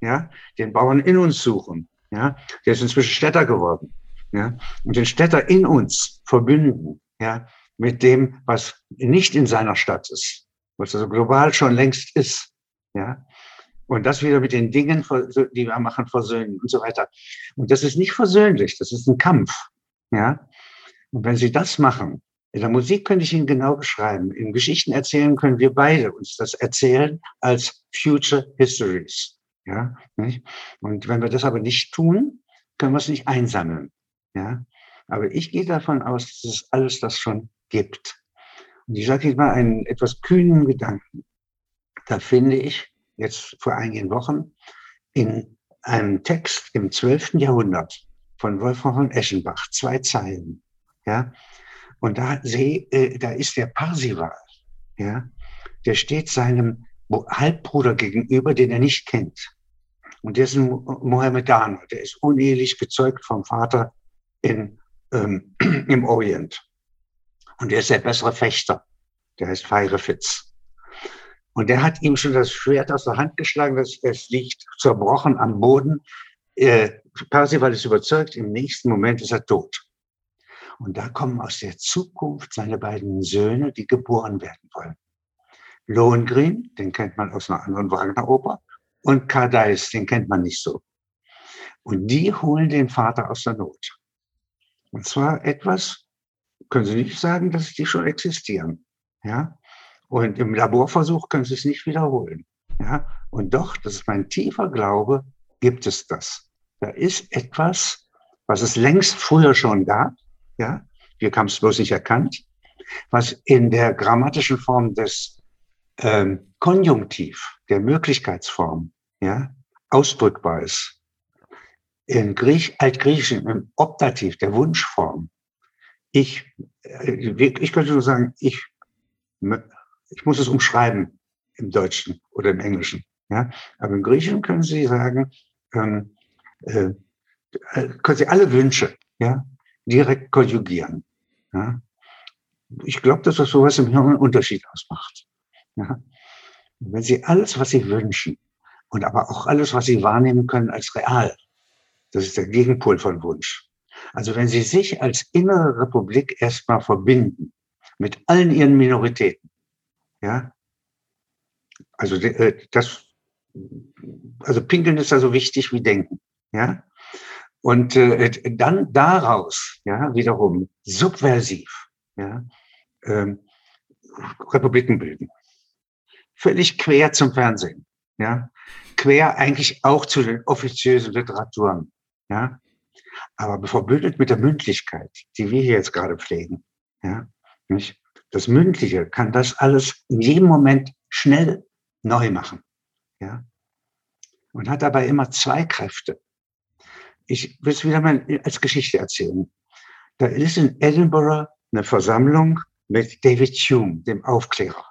ja, den Bauern in uns suchen, ja, der ist inzwischen Städter geworden, ja, und den Städter in uns verbünden, ja, mit dem, was nicht in seiner Stadt ist, was also global schon längst ist, ja, und das wieder mit den Dingen, die wir machen, versöhnen und so weiter. Und das ist nicht versöhnlich, das ist ein Kampf. Ja? Und wenn Sie das machen, in der Musik könnte ich Ihnen genau beschreiben. In Geschichten erzählen können wir beide uns das erzählen als Future Histories. Ja, nicht? Und wenn wir das aber nicht tun, können wir es nicht einsammeln. Ja, aber ich gehe davon aus, dass es alles das schon gibt. Und ich sage Ihnen mal einen etwas kühnen Gedanken. Da finde ich jetzt vor einigen Wochen, in einem Text im 12. Jahrhundert von Wolfram von Eschenbach, zwei Zeilen. Ja? Und da, seh, äh, da ist der Parsival, ja? der steht seinem Halbbruder gegenüber, den er nicht kennt. Und der ist ein Mohammedaner, der ist unehelich gezeugt vom Vater in, ähm, im Orient. Und der ist der bessere Fechter. Der heißt Feirefitz. Und der hat ihm schon das Schwert aus der Hand geschlagen, das, es liegt zerbrochen am Boden. Äh, Percival ist überzeugt, im nächsten Moment ist er tot. Und da kommen aus der Zukunft seine beiden Söhne, die geboren werden wollen. Lohengrin, den kennt man aus einer anderen Wagner-Oper, und Kardeis, den kennt man nicht so. Und die holen den Vater aus der Not. Und zwar etwas, können Sie nicht sagen, dass die schon existieren. Ja? Und im Laborversuch können Sie es nicht wiederholen. Ja? Und doch, das ist mein tiefer Glaube, gibt es das. Da ist etwas, was es längst früher schon gab. Ja? Wir haben es bloß nicht erkannt. Was in der grammatischen Form des ähm, Konjunktiv, der Möglichkeitsform, ja, ausdrückbar ist. In Griech, Altgriechischen, im Optativ, der Wunschform. Ich, äh, ich könnte nur sagen, ich ich muss es umschreiben im Deutschen oder im Englischen. Ja? Aber im Griechischen können Sie sagen, ähm, äh, können Sie alle Wünsche ja, direkt konjugieren. Ja? Ich glaube, dass das sowas im Hirn einen Unterschied ausmacht. Ja? Wenn Sie alles, was Sie wünschen und aber auch alles, was Sie wahrnehmen können als real, das ist der Gegenpol von Wunsch. Also wenn Sie sich als innere Republik erstmal verbinden mit allen Ihren Minoritäten, ja. Also äh, das, also Pinkeln ist da so wichtig wie Denken. Ja. Und äh, dann daraus, ja, wiederum subversiv, ja, ähm, Republiken bilden. Völlig quer zum Fernsehen, ja, quer eigentlich auch zu den offiziösen Literaturen, ja, aber verbündet mit der Mündlichkeit, die wir hier jetzt gerade pflegen, ja, nicht? das Mündliche kann das alles in jedem Moment schnell neu machen. Ja? Und hat dabei immer zwei Kräfte. Ich will es wieder mal als Geschichte erzählen. Da ist in Edinburgh eine Versammlung mit David Hume, dem Aufklärer.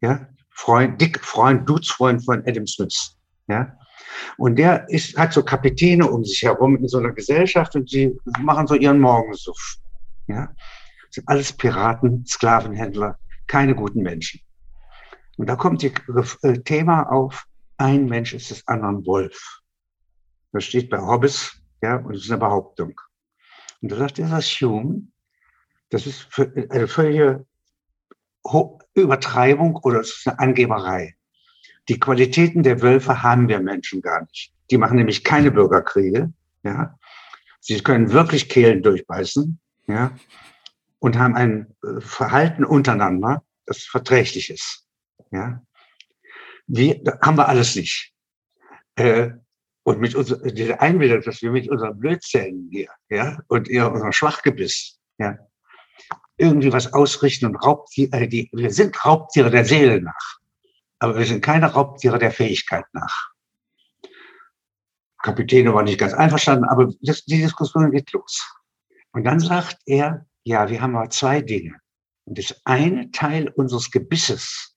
Ja? Freund, dick Freund, Dudesfreund von Adam Smith. Ja? Und der ist, hat so Kapitäne um sich herum in so einer Gesellschaft und sie machen so ihren Morgensuff. Ja? sind alles Piraten, Sklavenhändler, keine guten Menschen. Und da kommt das äh, Thema auf, ein Mensch ist des anderen Wolf. Das steht bei Hobbes, ja, und das ist eine Behauptung. Und da sagt dieser Hume, das ist eine völlige Übertreibung oder es ist eine Angeberei. Die Qualitäten der Wölfe haben wir Menschen gar nicht. Die machen nämlich keine Bürgerkriege, ja. Sie können wirklich Kehlen durchbeißen, ja und haben ein äh, Verhalten untereinander, das verträglich ist. Ja? Wir, haben wir alles nicht. Äh, und mit unserer, diese Einbildung, dass wir mit unseren Blödzellen hier, ja, und ihr, unserem Schwachgebiss, ja, irgendwie was ausrichten und Raubtiere, äh, die, wir sind Raubtiere der Seele nach. Aber wir sind keine Raubtiere der Fähigkeit nach. Kapitän war nicht ganz einverstanden, aber das, die Diskussion geht los. Und dann sagt er, ja, wir haben aber zwei Dinge. Und das eine Teil unseres Gebisses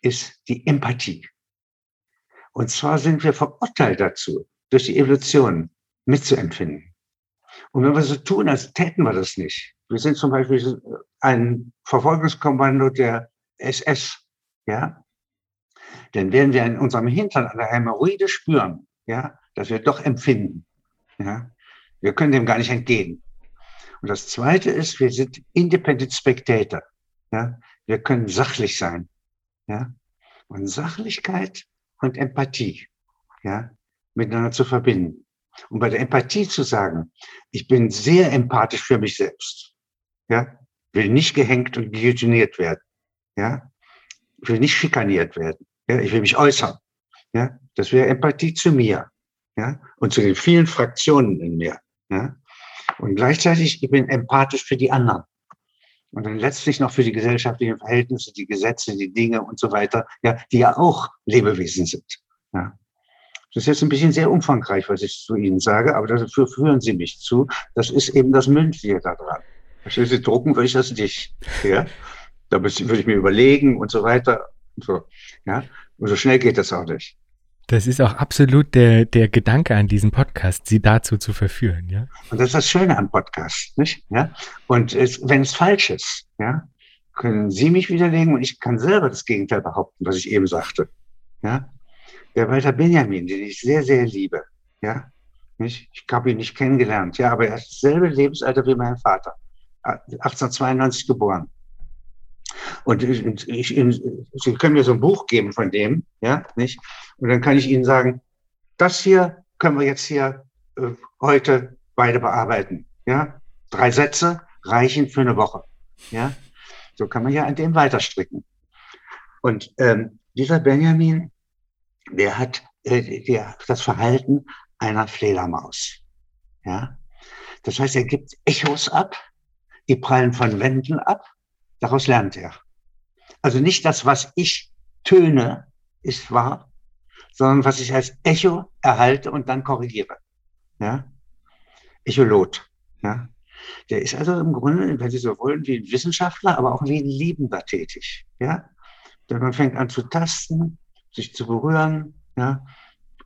ist die Empathie. Und zwar sind wir verurteilt dazu, durch die Evolution mitzuempfinden. Und wenn wir so tun, als täten wir das nicht. Wir sind zum Beispiel ein Verfolgungskommando der SS, ja. Dann werden wir in unserem Hintern der Hämorrhoide spüren, ja, dass wir doch empfinden, ja. Wir können dem gar nicht entgehen. Und das zweite ist, wir sind Independent Spectator, ja. Wir können sachlich sein, ja. Und Sachlichkeit und Empathie, ja, miteinander zu verbinden. Und bei der Empathie zu sagen, ich bin sehr empathisch für mich selbst, ja, will nicht gehängt und guillotiniert werden, ja, will nicht schikaniert werden, ja, ich will mich äußern, ja, das wäre Empathie zu mir, ja, und zu den vielen Fraktionen in mir, ja, und gleichzeitig ich bin empathisch für die anderen. Und dann letztlich noch für die gesellschaftlichen Verhältnisse, die Gesetze, die Dinge und so weiter, ja, die ja auch Lebewesen sind. Ja. Das ist jetzt ein bisschen sehr umfangreich, was ich zu Ihnen sage, aber dafür führen Sie mich zu. Das ist eben das Mündliche daran. Verstehen Sie, drucken würde ich das nicht. Ja? Da würde ich mir überlegen und so weiter. Und so, ja? und so schnell geht das auch nicht. Das ist auch absolut der, der Gedanke an diesem Podcast, Sie dazu zu verführen, ja. Und das ist das Schöne am Podcast, nicht? Ja. Und es, wenn es falsch ist, ja, können Sie mich widerlegen und ich kann selber das Gegenteil behaupten, was ich eben sagte. Ja. Der Walter Benjamin, den ich sehr, sehr liebe, ja. Nicht? Ich habe ihn nicht kennengelernt, ja, aber er hat dasselbe Lebensalter wie mein Vater. 1892 geboren. Und ich, ich, Sie können mir so ein Buch geben von dem, ja, nicht? Und dann kann ich Ihnen sagen, das hier können wir jetzt hier äh, heute beide bearbeiten, ja? Drei Sätze reichen für eine Woche, ja? So kann man ja an dem weiterstricken. Und ähm, dieser Benjamin, der hat äh, der, das Verhalten einer Fledermaus, ja? Das heißt, er gibt Echos ab, die prallen von Wänden ab Daraus lernt er. Also nicht das, was ich töne, ist wahr, sondern was ich als Echo erhalte und dann korrigiere. Ja? Echolot. Ja? Der ist also im Grunde, wenn Sie so wollen, wie ein Wissenschaftler, aber auch wie ein Liebender tätig. Ja? Denn man fängt an zu tasten, sich zu berühren. Ja?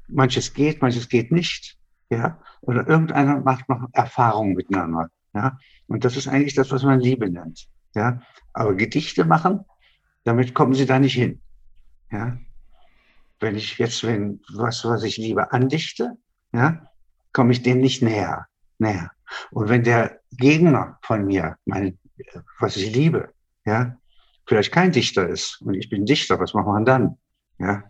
Manches geht, manches geht nicht. Ja? Oder irgendeiner macht noch Erfahrungen miteinander. Ja? Und das ist eigentlich das, was man Liebe nennt. Ja? Aber Gedichte machen, damit kommen sie da nicht hin. Ja? Wenn ich jetzt, wenn was, was ich liebe, andichte, ja, komme ich dem nicht näher, näher. Und wenn der Gegner von mir, meine, was ich liebe, ja, vielleicht kein Dichter ist und ich bin Dichter, was machen wir dann? Ja.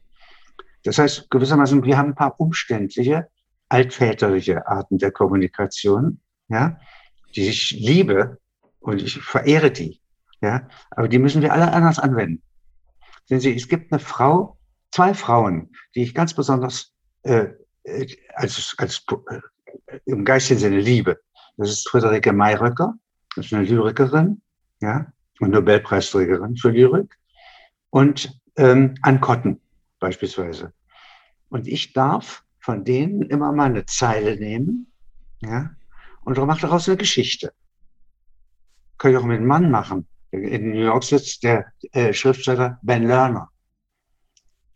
Das heißt, gewissermaßen, wir haben ein paar umständliche, altväterliche Arten der Kommunikation, ja, die ich liebe, und ich verehre die. Ja, aber die müssen wir alle anders anwenden. Sehen Sie, es gibt eine Frau, zwei Frauen, die ich ganz besonders äh, äh als, als äh, im geistigen Sinne liebe. Das ist Friederike Mayröcker, das ist eine Lyrikerin, ja, und Nobelpreisträgerin für Lyrik. Und ähm, Ann Cotton beispielsweise. Und ich darf von denen immer mal eine Zeile nehmen, ja, und mache daraus eine Geschichte. Kann ich auch mit einem Mann machen. In New York sitzt der äh, Schriftsteller Ben Lerner.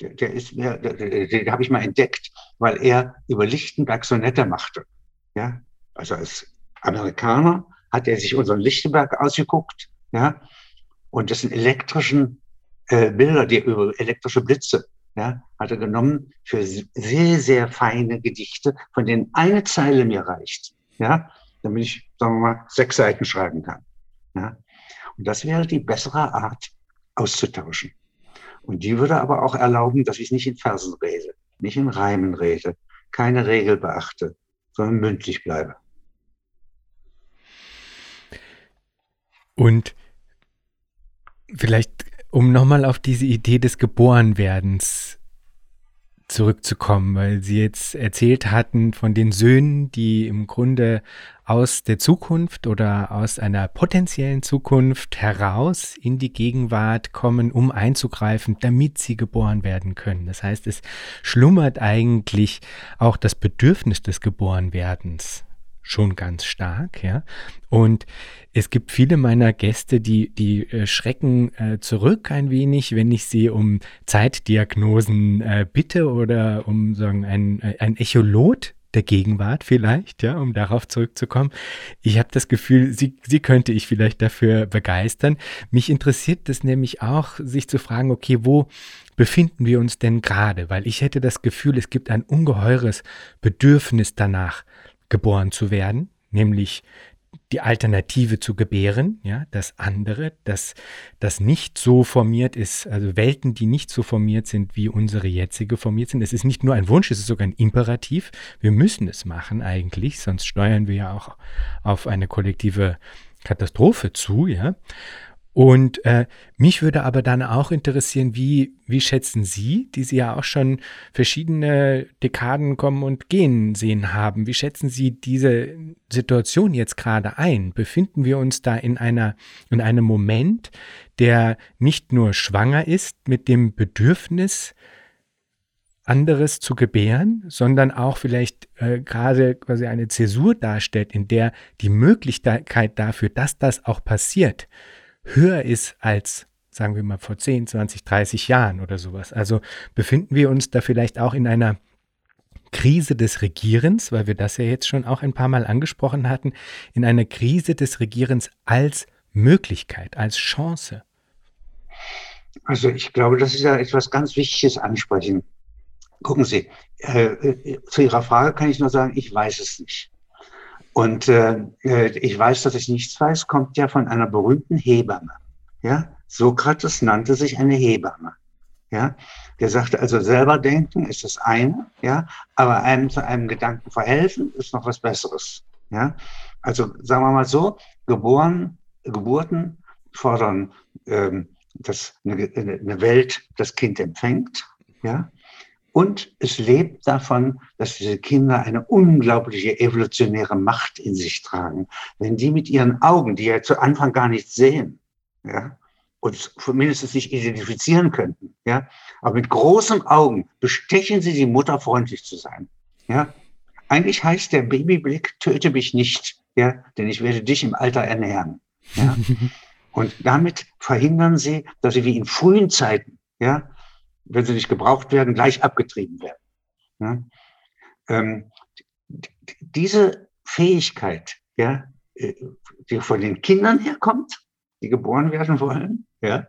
Der, der ist mir, den, den habe ich mal entdeckt, weil er über Lichtenberg Sonette machte. Ja, also als Amerikaner hat er sich unseren Lichtenberg ausgeguckt, ja, und das sind elektrischen äh, Bilder, die über elektrische Blitze, ja, hat er genommen für sehr, sehr feine Gedichte, von denen eine Zeile mir reicht, ja, damit ich, sagen wir mal, sechs Seiten schreiben kann. Ja? Und das wäre die bessere Art auszutauschen. Und die würde aber auch erlauben, dass ich nicht in Versen rede, nicht in Reimen rede, keine Regel beachte, sondern mündlich bleibe. Und vielleicht, um nochmal auf diese Idee des Geborenwerdens zurückzukommen, weil Sie jetzt erzählt hatten von den Söhnen, die im Grunde aus der Zukunft oder aus einer potenziellen Zukunft heraus in die Gegenwart kommen, um einzugreifen, damit sie geboren werden können. Das heißt, es schlummert eigentlich auch das Bedürfnis des Geborenwerdens schon ganz stark, ja. Und es gibt viele meiner Gäste, die, die äh, schrecken äh, zurück ein wenig, wenn ich sie um Zeitdiagnosen äh, bitte oder um sagen, ein, ein Echolot der Gegenwart vielleicht, ja, um darauf zurückzukommen. Ich habe das Gefühl, sie, sie könnte ich vielleicht dafür begeistern. Mich interessiert es nämlich auch, sich zu fragen, okay, wo befinden wir uns denn gerade? Weil ich hätte das Gefühl, es gibt ein ungeheures Bedürfnis danach, geboren zu werden, nämlich die Alternative zu gebären, ja, das andere, das, das nicht so formiert ist, also Welten, die nicht so formiert sind, wie unsere jetzige formiert sind. Es ist nicht nur ein Wunsch, es ist sogar ein Imperativ. Wir müssen es machen eigentlich, sonst steuern wir ja auch auf eine kollektive Katastrophe zu, ja. Und äh, mich würde aber dann auch interessieren, wie, wie schätzen Sie, die Sie ja auch schon verschiedene Dekaden kommen und gehen sehen haben, wie schätzen Sie diese Situation jetzt gerade ein? Befinden wir uns da in einer, in einem Moment, der nicht nur schwanger ist mit dem Bedürfnis, anderes zu gebären, sondern auch vielleicht äh, gerade quasi eine Zäsur darstellt, in der die Möglichkeit dafür, dass das auch passiert, höher ist als, sagen wir mal, vor 10, 20, 30 Jahren oder sowas. Also befinden wir uns da vielleicht auch in einer Krise des Regierens, weil wir das ja jetzt schon auch ein paar Mal angesprochen hatten, in einer Krise des Regierens als Möglichkeit, als Chance. Also ich glaube, das ist ja etwas ganz Wichtiges ansprechen. Gucken Sie, äh, äh zu Ihrer Frage kann ich nur sagen, ich weiß es nicht. Und äh, äh, ich weiß, dass ich nichts weiß, kommt ja von einer berühmten Hebamme. Ja, Sokrates nannte sich eine Hebamme. Ja, der sagte also selber denken ist das eine, ja, aber einem zu einem Gedanken verhelfen ist noch was Besseres. Ja, also sagen wir mal so, geboren, Geburten fordern, ähm, dass eine, eine Welt das Kind empfängt, ja, und es lebt davon, dass diese Kinder eine unglaubliche evolutionäre Macht in sich tragen. Wenn die mit ihren Augen, die ja zu Anfang gar nicht sehen, ja, und mindestens nicht identifizieren könnten, ja, aber mit großen Augen bestechen sie die Mutter freundlich zu sein, ja. Eigentlich heißt der Babyblick, töte mich nicht, ja, denn ich werde dich im Alter ernähren, ja. Und damit verhindern sie, dass sie wie in frühen Zeiten, ja, wenn sie nicht gebraucht werden, gleich abgetrieben werden. Ja? Ähm, diese Fähigkeit, ja, äh, die von den Kindern herkommt, die geboren werden wollen, ja,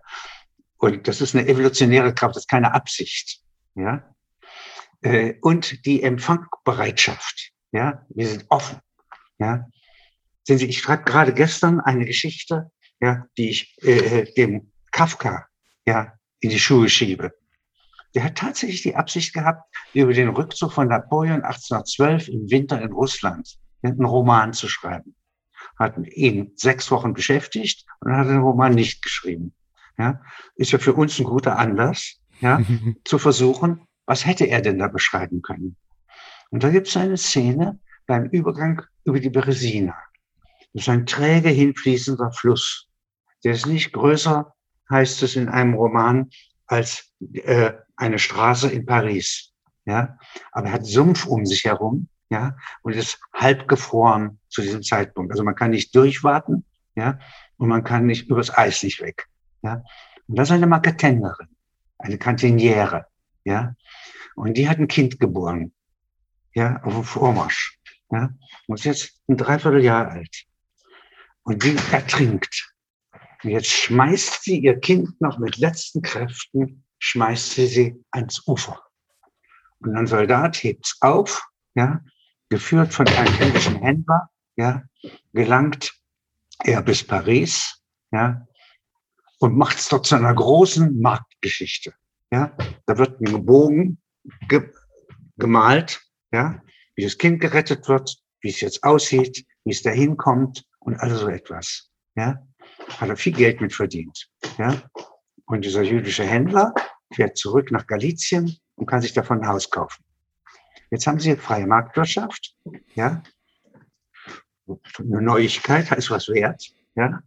und das ist eine evolutionäre Kraft, das ist keine Absicht, ja, äh, und die Empfangbereitschaft, ja, wir sind offen, ja. Sehen Sie, ich schreibe gerade gestern eine Geschichte, ja, die ich äh, äh dem Kafka, ja, in die Schuhe schiebe der hat tatsächlich die Absicht gehabt, über den Rückzug von Napoleon 1812 im Winter in Russland einen Roman zu schreiben. Hat ihn sechs Wochen beschäftigt und hat den Roman nicht geschrieben. Ja, ist ja für uns ein guter Anlass, ja, zu versuchen, was hätte er denn da beschreiben können? Und da gibt es eine Szene beim Übergang über die Beresina. Das ist ein träge hinfließender Fluss. Der ist nicht größer, heißt es in einem Roman, als äh, eine Straße in Paris. Ja, aber er hat Sumpf um sich herum. Ja, und ist halb gefroren zu diesem Zeitpunkt. Also man kann nicht durchwarten. Ja, und man kann nicht übers Eis nicht weg. Ja, und das ist eine Marketenderin, eine Kantiniere. Ja, und die hat ein Kind geboren. Ja, auf dem Vormarsch. Ja, und ist jetzt ein Dreivierteljahr alt. Und die ertrinkt. Und jetzt schmeißt sie ihr Kind noch mit letzten Kräften schmeißt sie sie ans Ufer. Und ein Soldat hebt's auf, ja, geführt von einem englischen Händler, ja, gelangt er bis Paris, ja, und macht es dort zu einer großen Marktgeschichte. Ja, da wird ein Bogen ge gemalt, ja, wie das Kind gerettet wird, wie es jetzt aussieht, wie es dahin kommt und all so etwas. Ja, hat er viel Geld mit verdient. Ja, und dieser jüdische Händler fährt zurück nach Galizien und kann sich davon ein Haus kaufen. Jetzt haben Sie freie Marktwirtschaft, ja. Eine Neuigkeit ist was wert, ja.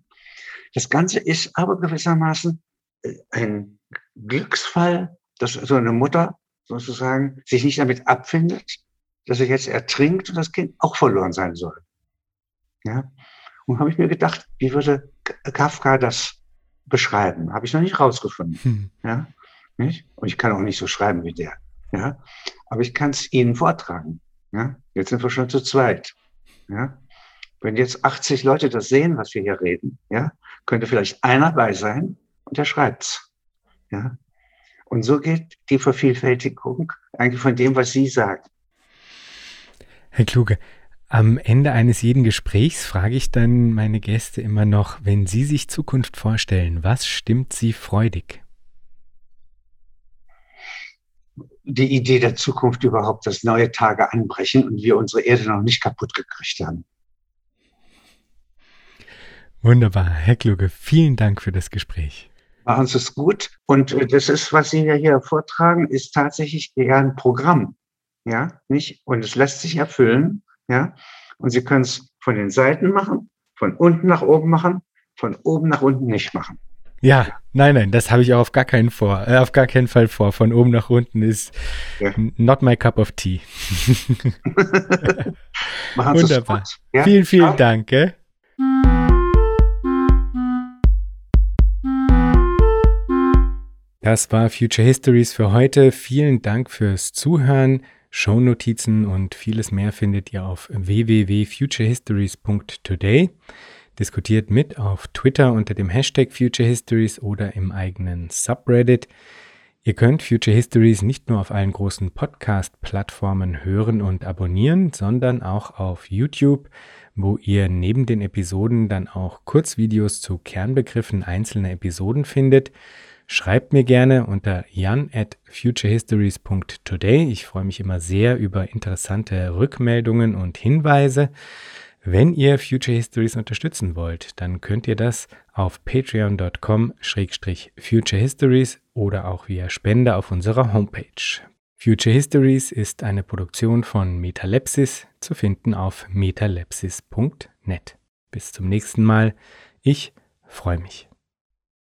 Das Ganze ist aber gewissermaßen äh, ein Glücksfall, dass so eine Mutter sozusagen sich nicht damit abfindet, dass er jetzt ertrinkt und das Kind auch verloren sein soll. Ja. Und habe ich mir gedacht, wie würde Kafka das beschreiben? Habe ich noch nicht rausgefunden. Hm. Ja. Nicht? Und ich kann auch nicht so schreiben wie der. Ja. Aber ich kann es Ihnen vortragen. Ja. Jetzt sind wir schon zu zweit. Ja. Wenn jetzt 80 Leute das sehen, was wir hier reden, ja, könnte vielleicht einer bei sein und der schreibt's. Ja. Und so geht die Vervielfältigung eigentlich von dem, was Sie sagen. Herr Kluge, am Ende eines jeden Gesprächs frage ich dann meine Gäste immer noch, wenn Sie sich Zukunft vorstellen, was stimmt Sie freudig? Die Idee der Zukunft überhaupt, dass neue Tage anbrechen und wir unsere Erde noch nicht kaputt gekriegt haben. Wunderbar, Herr Kluge, vielen Dank für das Gespräch. Machen Sie es gut. Und äh, das ist, was Sie ja hier vortragen, ist tatsächlich eher ein Programm ja, nicht? Und es lässt sich erfüllen, ja. Und Sie können es von den Seiten machen, von unten nach oben machen, von oben nach unten nicht machen. Ja, nein, nein, das habe ich auch auf gar keinen vor, äh, auf gar keinen Fall vor. Von oben nach unten ist ja. not my cup of tea. Wunderbar. Ja? Vielen, vielen ja. Dank. Gell? Das war Future Histories für heute. Vielen Dank fürs Zuhören. Shownotizen und vieles mehr findet ihr auf www.futurehistories.today. Diskutiert mit auf Twitter unter dem Hashtag Future Histories oder im eigenen Subreddit. Ihr könnt Future Histories nicht nur auf allen großen Podcast-Plattformen hören und abonnieren, sondern auch auf YouTube, wo ihr neben den Episoden dann auch Kurzvideos zu Kernbegriffen einzelner Episoden findet. Schreibt mir gerne unter jan at futurehistories.today. Ich freue mich immer sehr über interessante Rückmeldungen und Hinweise. Wenn ihr Future Histories unterstützen wollt, dann könnt ihr das auf patreon.com-future histories oder auch via Spende auf unserer Homepage. Future Histories ist eine Produktion von Metalepsis, zu finden auf metalepsis.net. Bis zum nächsten Mal. Ich freue mich.